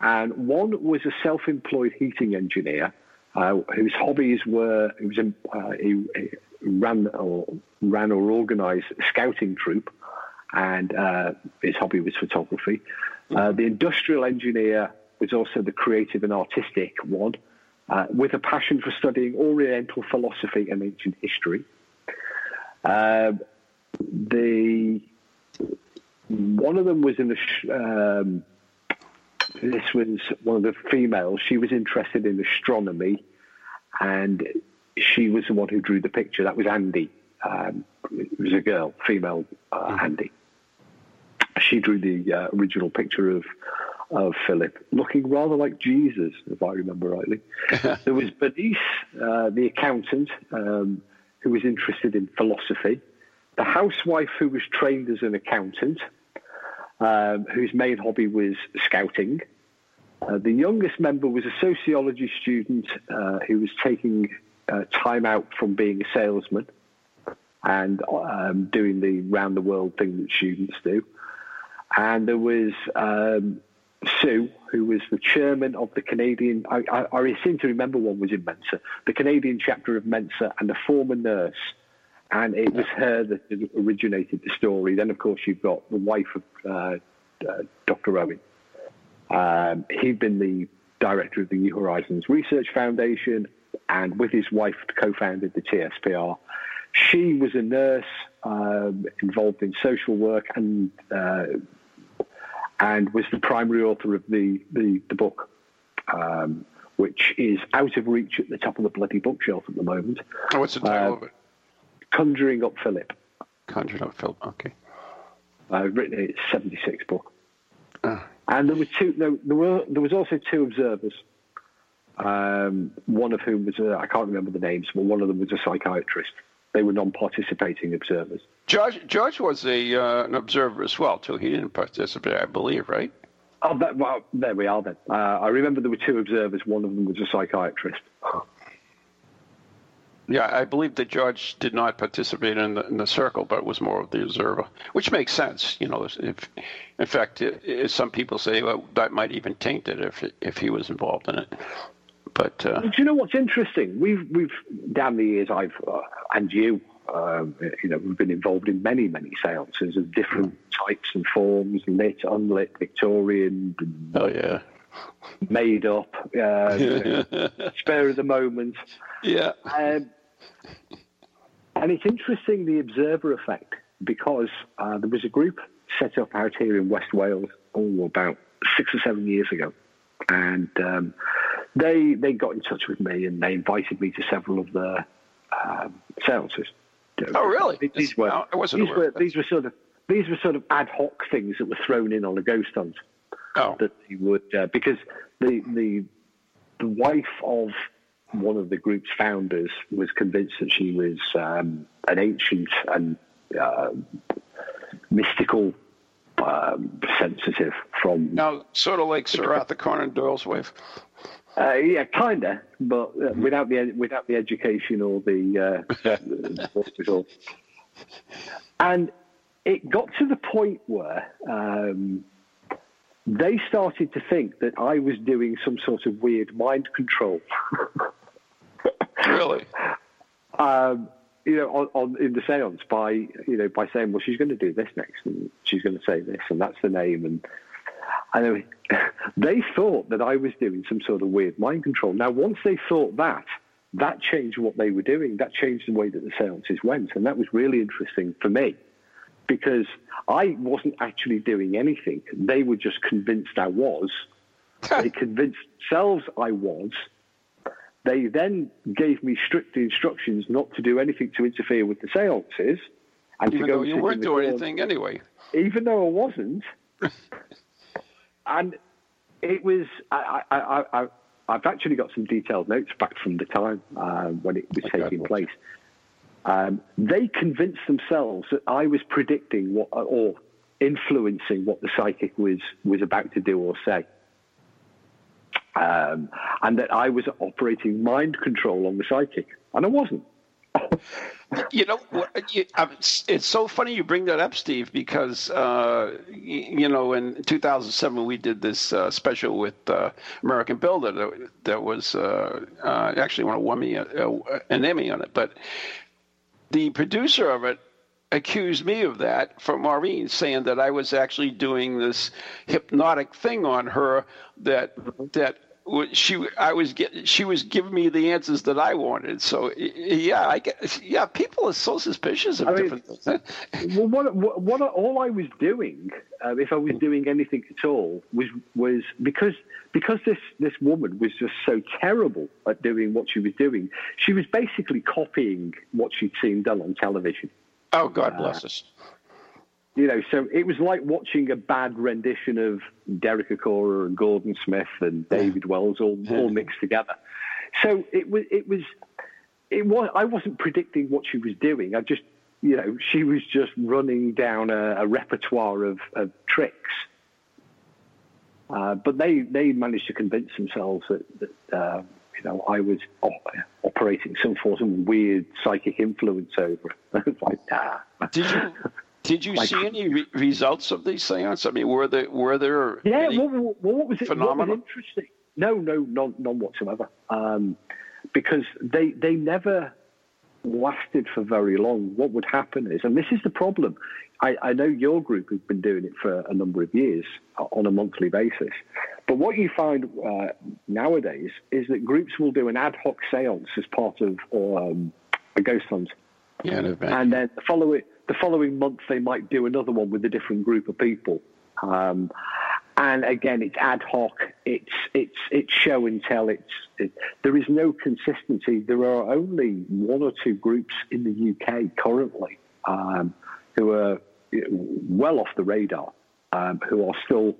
[SPEAKER 2] and one was a self-employed heating engineer uh, whose hobbies were he was in, uh, he, he, ran or ran or organised a scouting troop, and uh, his hobby was photography. Uh, the industrial engineer was also the creative and artistic one uh, with a passion for studying Oriental philosophy and ancient history. Uh, the one of them was in the. Sh- um, this was one of the females. She was interested in astronomy, and she was the one who drew the picture. That was Andy. Um, it was a girl, female uh, mm-hmm. Andy. She drew the uh, original picture of of Philip, looking rather like Jesus, if I remember rightly. there was Bernice, uh, the accountant, um, who was interested in philosophy, the housewife who was trained as an accountant, um, whose main hobby was scouting. Uh, the youngest member was a sociology student uh, who was taking uh, time out from being a salesman and um, doing the round the world thing that students do. And there was um, Sue, who was the chairman of the Canadian, I, I, I, seem to remember one was in Mensa, the Canadian chapter of Mensa, and a former nurse. And it was her that originated the story. Then, of course, you've got the wife of uh, uh, Dr. Owen. Um, he'd been the director of the New Horizons Research Foundation, and with his wife co-founded the TSPR. She was a nurse um, involved in social work and uh, and was the primary author of the the, the book, um, which is out of reach at the top of the bloody bookshelf at the moment.
[SPEAKER 1] Oh, what's the title
[SPEAKER 2] Uh,
[SPEAKER 1] of it?
[SPEAKER 2] Conjuring up Philip.
[SPEAKER 1] Conjuring Up Philip. Okay.
[SPEAKER 2] I've written it. It's 76 book.
[SPEAKER 1] Ah.
[SPEAKER 2] And there were two. No, there were. There was also two observers. Um, one of whom was a, I can't remember the names, but one of them was a psychiatrist. They were non-participating observers.
[SPEAKER 1] George George was a uh, an observer as well too. He didn't participate, I believe, right?
[SPEAKER 2] Oh, that, well, there we are then. Uh, I remember there were two observers. One of them was a psychiatrist.
[SPEAKER 1] Yeah, I believe that George did not participate in the, in the circle, but was more of the observer, which makes sense. You know, if in fact, it, it, some people say well, that might even taint it if if he was involved in it. But uh,
[SPEAKER 2] Do you know what's interesting? We've we've down the years I've uh, and you, um, you know, we've been involved in many many seances of different types and forms, lit, unlit, Victorian,
[SPEAKER 1] oh yeah,
[SPEAKER 2] made up, uh, spare of the moment.
[SPEAKER 1] yeah,
[SPEAKER 2] Um, and it's interesting the observer effect because uh, there was a group set up out here in West Wales oh, about six or seven years ago, and um, they they got in touch with me and they invited me to several of their um, seances.
[SPEAKER 1] Oh, really?
[SPEAKER 2] These were
[SPEAKER 1] No, I wasn't
[SPEAKER 2] these
[SPEAKER 1] aware
[SPEAKER 2] were these were sort of these were sort of ad hoc things that were thrown in on a ghost hunt
[SPEAKER 1] oh,
[SPEAKER 2] that he would uh, because the the the wife of one of the group's founders was convinced that she was um, an ancient and uh, mystical um, sensitive from
[SPEAKER 1] now sort of like Sir Arthur Conan Doyle's wife.
[SPEAKER 2] Uh, yeah kinda but uh, without the without the education or the, uh, the hospital and it got to the point where um, they started to think that I was doing some sort of weird mind control.
[SPEAKER 1] Really?
[SPEAKER 2] um, you know, on, on in the séance by you know by saying, well, she's going to do this next, and she's going to say this, and that's the name, and and they thought that I was doing some sort of weird mind control. Now, once they thought that, that changed what they were doing. That changed the way that the séances went, and that was really interesting for me because I wasn't actually doing anything. They were just convinced I was. they convinced themselves I was. They then gave me strict instructions not to do anything to interfere with the seances and
[SPEAKER 1] Even
[SPEAKER 2] to go
[SPEAKER 1] though you weren't doing anything anyway.
[SPEAKER 2] even though I wasn't. and it was I, I, I, I, I've actually got some detailed notes back from the time uh, when it was
[SPEAKER 1] God,
[SPEAKER 2] taking place. Um, they convinced themselves that I was predicting what or influencing what the psychic was was about to do or say um, and that I was operating mind control on the psychic, and I wasn't.
[SPEAKER 1] You know, it's so funny you bring that up, Steve, because uh, you know in 2007 we did this uh, special with uh, American Builder that, that was uh, uh, actually won a Wemmy, uh, an Emmy on it, but the producer of it accused me of that for Maureen, saying that I was actually doing this hypnotic thing on her that that she I was get, she was giving me the answers that I wanted. So yeah, I get, yeah, people are so suspicious of
[SPEAKER 2] I mean,
[SPEAKER 1] different things.
[SPEAKER 2] Well, what, what, what all I was doing, uh, if I was doing anything at all, was was because because this this woman was just so terrible at doing what she was doing. She was basically copying what she'd seen done on television.
[SPEAKER 1] Oh, God bless us.
[SPEAKER 2] You know, so it was like watching a bad rendition of Derek Acorah and Gordon Smith and David Wells all, all mixed together. So it was, it was, it was. I wasn't predicting what she was doing. I just, you know, she was just running down a, a repertoire of, of tricks. Uh, but they, they managed to convince themselves that, that uh, you know, I was op- operating some sort of weird psychic influence over. it's like, nah.
[SPEAKER 1] Did you did you
[SPEAKER 2] Like-
[SPEAKER 1] see any re- results of these seances? I mean, were there were there
[SPEAKER 2] Yeah, what, what, what was it? What was interesting? No, no, none, none whatsoever. Um, because they they never lasted for very long. What would happen is, and this is the problem. I, I know your group has been doing it for a number of years uh, on a monthly basis, But what you find uh, nowadays is that groups will do an ad hoc seance as part of um, a ghost hunt.
[SPEAKER 1] Yeah, an.
[SPEAKER 2] And then follow following, the following month, they might do another one with a different group of people. Um, and again, it's ad hoc. It's it's it's show and tell. It's it, there is no consistency. There are only one or two groups in the UK currently um, who are well off the radar, um, who are still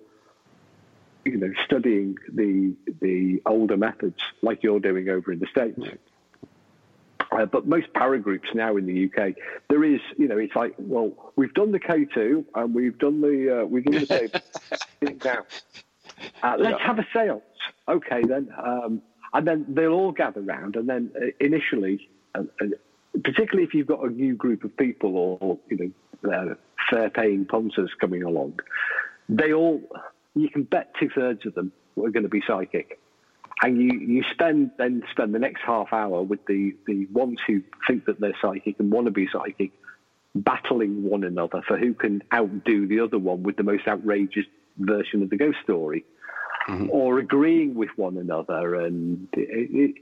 [SPEAKER 2] you know studying the the older methods like you're doing over in the states. Uh, but most para groups now in the UK, there is, you know, it's like, well, we've done the K2 and we've done the, uh, we've done the now, uh, let's have a seance. Okay, then. Um, and then they'll all gather round. And then uh, initially, uh, uh, particularly if you've got a new group of people or, or you know, uh, fair paying punters coming along, they all, you can bet two thirds of them are going to be psychic and you, you spend then spend the next half hour with the, the ones who think that they're psychic and want to be psychic battling one another for who can outdo the other one with the most outrageous version of the ghost story. Or agreeing with one another and it,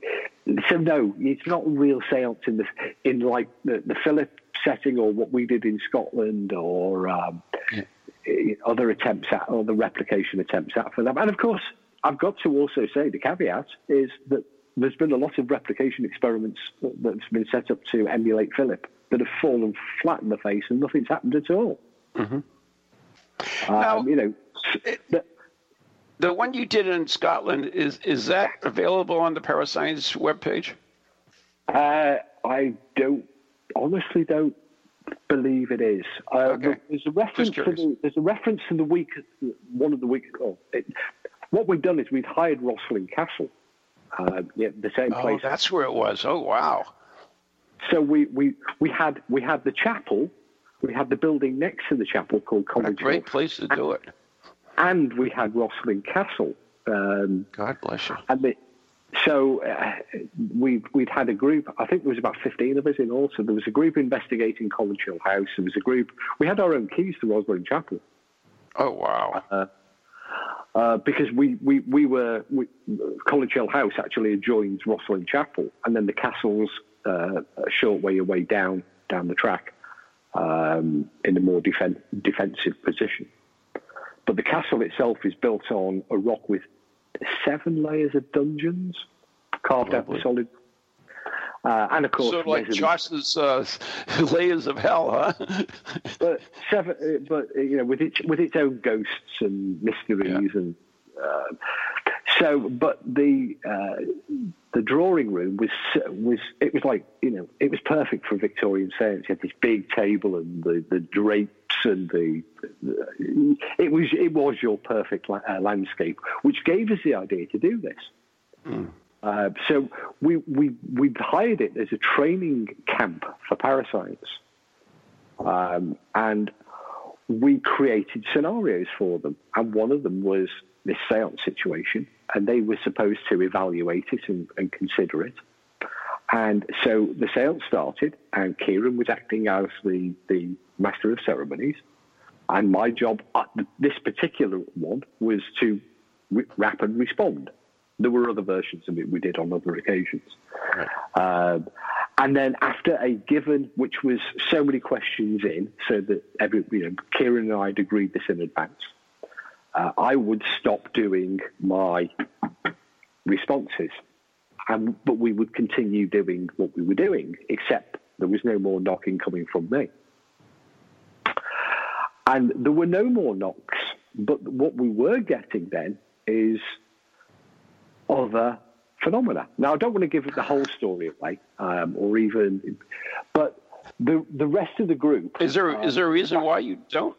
[SPEAKER 2] it, so no it's not a real seance in the in like the, the Philip setting or what we did in Scotland or um, other attempts at or the replication attempts at for them. And of course, I've got to also say the caveat is that there's been a lot of replication experiments that's been set up to emulate Philip that have fallen flat in the face and nothing's happened at all. Um,
[SPEAKER 1] Now-
[SPEAKER 2] you know, the,
[SPEAKER 1] The one you did in Scotland is is that available on the Parascience webpage?
[SPEAKER 2] Uh, I don't honestly don't believe it is. Uh,
[SPEAKER 1] Okay.
[SPEAKER 2] There's a reference to the, there's a reference to the week one of the week. Oh, it, what we've done is we've hired Rosslyn Castle, uh, yeah, the same
[SPEAKER 1] Oh,
[SPEAKER 2] place.
[SPEAKER 1] that's where it was. Oh, wow.
[SPEAKER 2] So we, we we had we had the chapel, we had the building next to the chapel called
[SPEAKER 1] What a
[SPEAKER 2] College
[SPEAKER 1] great
[SPEAKER 2] Hill,
[SPEAKER 1] place to do it.
[SPEAKER 2] and we had Rosslyn Castle. Um,
[SPEAKER 1] God bless you.
[SPEAKER 2] And the, so uh, we we'd had a group. I think there was about fifteen of us in all. So there was a group investigating College Hill House. There was a group. We had our own keys to Rosslyn Chapel
[SPEAKER 1] Oh, wow.
[SPEAKER 2] uh, because we we we were we, College Hill House actually adjoins Rosslyn Chapel, and then the castle's uh, a short way away down down the track um, in a more defen- defensive position. But the castle itself is built on a rock with seven layers of dungeons carved out of solid. Uh, and of course,
[SPEAKER 1] Sort of like Josh's uh, layers of hell, huh?
[SPEAKER 2] but seven, uh, but uh, you know, with its with its own ghosts and mysteries, and uh, so. But the uh, the drawing room was was it was like you know it was perfect for a Victorian seance. You had this big table and the, the drapes and the, the it was it was your perfect la- uh, landscape, which gave us the idea to do this. Uh, so we, we, we hired it as a training camp for parasites. Um, and we created scenarios for them. And one of them was this seance situation. And they were supposed to evaluate it and, and consider it. And so the seance started, and Ciarán was acting as the, the master of ceremonies. And my job at this particular one was to re- rap and respond. There were other versions of it we did on other occasions. Um, and then after a given, which was so many questions in, so that every, you know, Ciarán and I had agreed this in advance, uh, I would stop doing my responses. And, but we would continue doing what we were doing, except there was no more knocking coming from me. And there were no more knocks, but what we were getting then is other phenomena. Now, I don't want to give the whole story away, um, or even, but the the rest of the group
[SPEAKER 1] Is there is there a reason why you don't?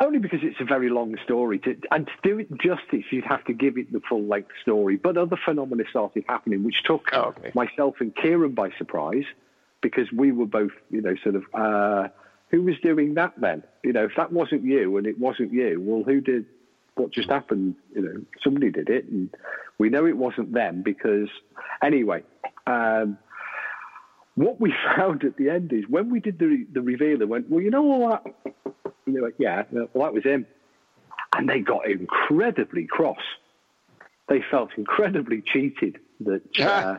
[SPEAKER 2] only because it's a very long story. To, and to do it justice, you'd have to give it the full length story. But other phenomena started happening, which took
[SPEAKER 1] Oh, okay.
[SPEAKER 2] myself and Ciarán by surprise, because we were both, you know, sort of, uh, who was doing that then? You know, if that wasn't you and it wasn't you, well, who did what just happened? You know, somebody did it, and we know it wasn't them because, anyway. Um, what we found at the end is when we did the the reveal, they went, well, you know what? And they went, yeah, well, that was him. and they got incredibly cross. They felt incredibly cheated that uh,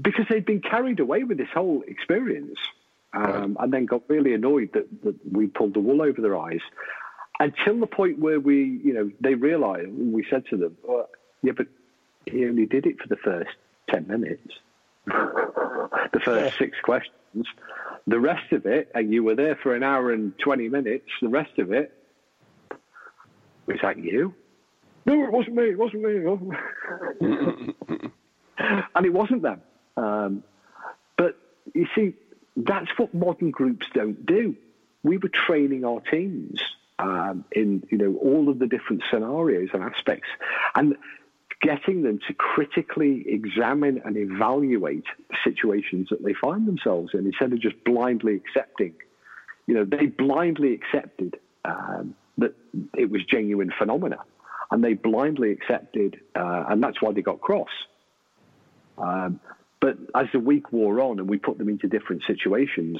[SPEAKER 2] because they'd been carried away with this whole experience, um, and then got really annoyed that, that we pulled the wool over their eyes until the point where we, you know, they realised. We said to them, well, "Yeah, but he only did it for the first ten minutes, the first six questions. The rest of it, and you were there for an hour and twenty minutes. The rest of it was that you? No, it wasn't me. It wasn't me. It wasn't me. and it wasn't them. Um, but you see, that's what modern groups don't do. We were training our teams um, in you know all of the different scenarios and aspects, and getting them to critically examine and evaluate situations that they find themselves in instead of just blindly accepting. You know, they blindly accepted um, that it was genuine phenomena, and they blindly accepted, uh, and that's why they got cross. Um, but as the week wore on and we put them into different situations,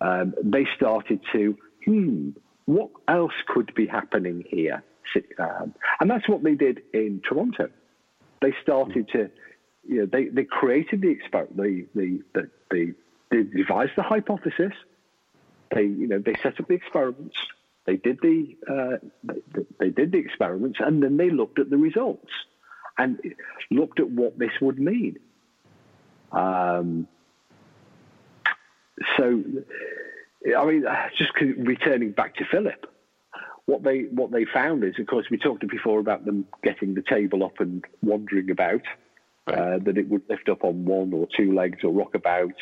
[SPEAKER 2] um, they started to, hmm, what else could be happening here? Um, and that's what they did in Toronto. They started to, you know, they, they created the experiment, they, they, they, they devised the hypothesis. They, you know, they set up the experiments. They did the, uh, they, they did the experiments, and then they looked at the results and looked at what this would mean. Um, so, I mean, just returning back to Philip, what they what they found is, of course, we talked before about them getting the table up and wandering about. Right. Uh, that it would lift up on one or two legs or rock about.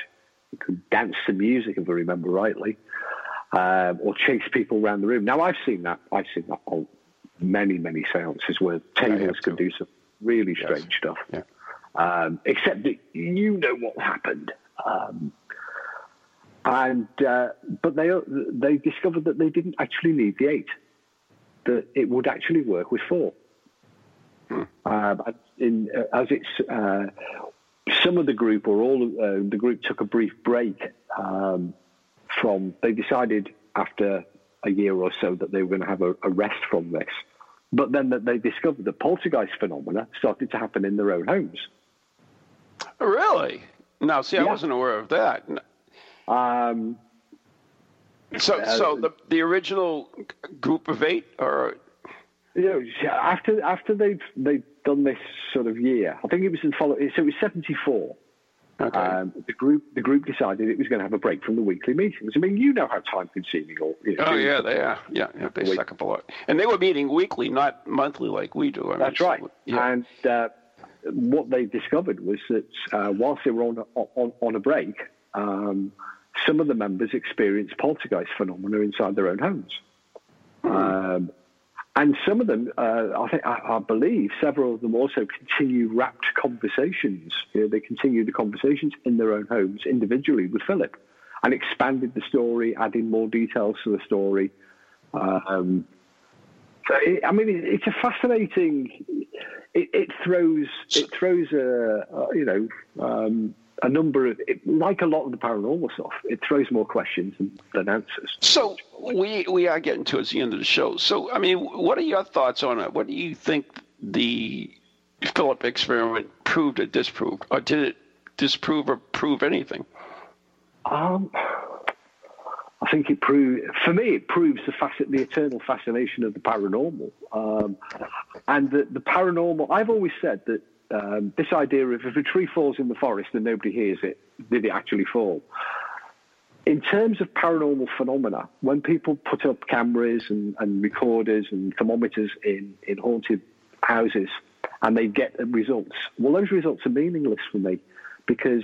[SPEAKER 2] It could dance to music, if I remember rightly, um, or chase people around the room. Now, I've seen that. I've seen that on many, many seances where tables can do some really strange yes. stuff. Yeah. Um, except that you know what happened. Um, and uh, but they they discovered that they didn't actually need the eight; that it would actually work with four. Hmm. Um, in, uh, as it's uh, some of the group or all of, uh, the group took a brief break um, from. They decided after a year or so that they were going to have a, a rest from this, but then that they discovered that poltergeist phenomena started to happen in their own homes.
[SPEAKER 1] Really? Now, see, I wasn't aware of that.
[SPEAKER 2] Um,
[SPEAKER 1] so, uh, so the the original group of eight, or
[SPEAKER 2] you know, after after they've they've done this sort of year, I think it was in follow. So it was seventy four. Okay. Um, the group the group decided it was going to have a break from the weekly meetings. I mean, you know how time consuming all. You know,
[SPEAKER 1] oh yeah, they are. Yeah, yeah they suck up a lot, and they were meeting weekly, not monthly like we do.
[SPEAKER 2] I That's mean, right. So, yeah. And uh, what they discovered was that uh, whilst they were on on, on a break, um, some of the members experienced poltergeist phenomena inside their own homes. Um, and some of them, uh, I, think, I, I, believe, several of them also continue rapped conversations. You know, they continue the conversations in their own homes individually with Philip, and expanded the story, adding more details to the story. Um, so, it, I mean, it, it's a fascinating. It, it throws it throws a, a you know um, a number of it, like a lot of the paranormal stuff. It throws more questions than, answers.
[SPEAKER 1] So we we are getting towards the end of the show. So I mean, what are your thoughts on it? What do you think the Philip experiment proved or disproved, or did it disprove or prove anything?
[SPEAKER 2] Um, I think it proved, for me, it proves the, facet, the eternal fascination of the paranormal. Um, and the, the paranormal, I've always said that um, this idea of if a tree falls in the forest and nobody hears it, did it actually fall? In terms of paranormal phenomena, when people put up cameras and, and recorders and thermometers in, in haunted houses and they get results, well, those results are meaningless for me because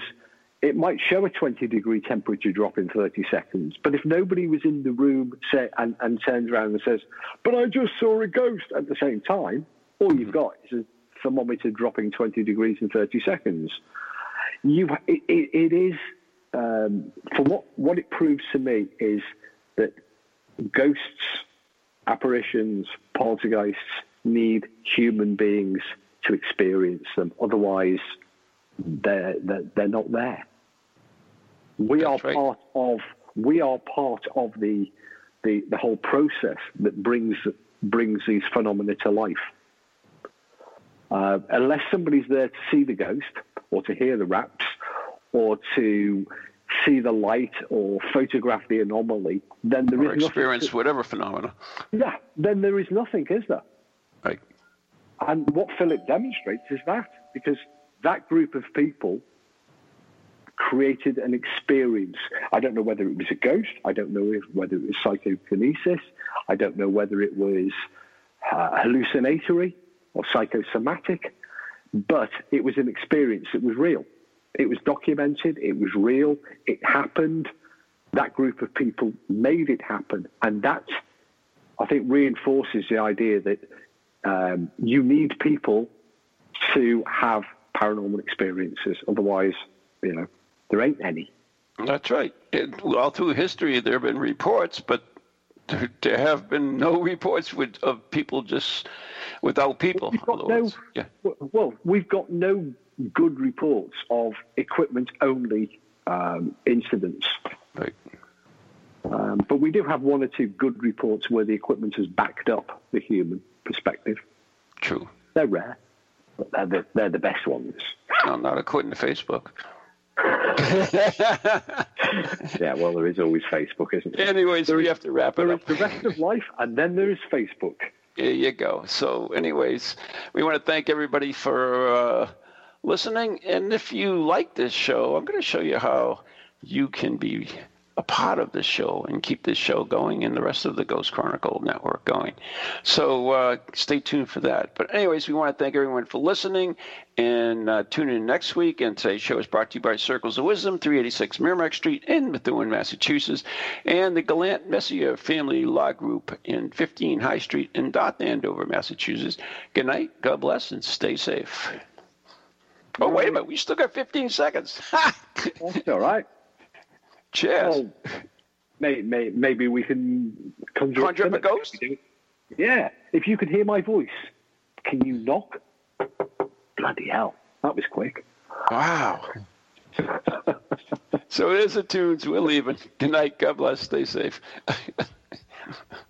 [SPEAKER 2] it might show a 20 degree temperature drop in 30 seconds. But if nobody was in the room say, and, and turns around and says, but I just saw a ghost at the same time, all you've got is a thermometer dropping 20 degrees in 30 seconds. You, it, it, is, um, for what, what it proves to me is that ghosts, apparitions, poltergeists need human beings to experience them. Otherwise, they're, they're, they're not there. We That's are right. part of we are part of the, the the whole process that brings brings these phenomena to life. Uh, unless somebody's there to see the ghost or to hear the raps or to see the light or photograph the anomaly, then there
[SPEAKER 1] or
[SPEAKER 2] is
[SPEAKER 1] experience
[SPEAKER 2] nothing.
[SPEAKER 1] whatever phenomena.
[SPEAKER 2] Yeah, then there is nothing, is there?
[SPEAKER 1] Right.
[SPEAKER 2] And what Philip demonstrates is that, because that group of people created an experience. I don't know whether it was a ghost. I don't know if, whether it was psychokinesis. I don't know whether it was uh, hallucinatory or psychosomatic, but it was an experience that was real. It was documented. It was real. It happened. That group of people made it happen. And that, I think, reinforces the idea that um, you need people to have paranormal experiences. Otherwise, you know, there ain't any.
[SPEAKER 1] That's right. It, all through history, there have been reports, but there, there have been no reports with, of people just without people.
[SPEAKER 2] We've
[SPEAKER 1] in
[SPEAKER 2] got
[SPEAKER 1] other
[SPEAKER 2] no.
[SPEAKER 1] Yeah.
[SPEAKER 2] well, we've got no good reports of equipment only um, incidents.
[SPEAKER 1] Right.
[SPEAKER 2] Um, but we do have one or two good reports where the equipment has backed up the human perspective.
[SPEAKER 1] True.
[SPEAKER 2] They're rare, but they're the, they're the best ones.
[SPEAKER 1] No, not according to Facebook.
[SPEAKER 2] Yeah, well, there is always Facebook, isn't there?
[SPEAKER 1] Anyways,
[SPEAKER 2] There
[SPEAKER 1] we
[SPEAKER 2] is-
[SPEAKER 1] have to wrap it
[SPEAKER 2] There
[SPEAKER 1] up.
[SPEAKER 2] is the rest of life, and then there is Facebook.
[SPEAKER 1] There you go. So, anyways, we want to thank everybody for uh, listening. And if you like this show, I'm going to show you how you can be a part of this show and keep this show going and the rest of the Ghost Chronicle network going. So, uh, stay tuned for that. But, anyways, we want to thank everyone for listening and uh, tune in next week. And today's show is brought to you by Circles of Wisdom, 386 Merrimack Street in Methuen, Massachusetts, and the Gallant Messier Family Law Group in 15 High Street in Dot Andover, Massachusetts. Good night, God bless, and stay safe. Oh, wait a minute, we still got 15 seconds.
[SPEAKER 2] That's all right.
[SPEAKER 1] Cheers.
[SPEAKER 2] Well, may, may, maybe we can conjure,
[SPEAKER 1] Conjure up a ghost?
[SPEAKER 2] Yeah. If you could hear my voice, can you knock? Bloody hell. That was quick.
[SPEAKER 1] Wow. so there's the tunes. We're leaving. Good night. God bless. Stay safe.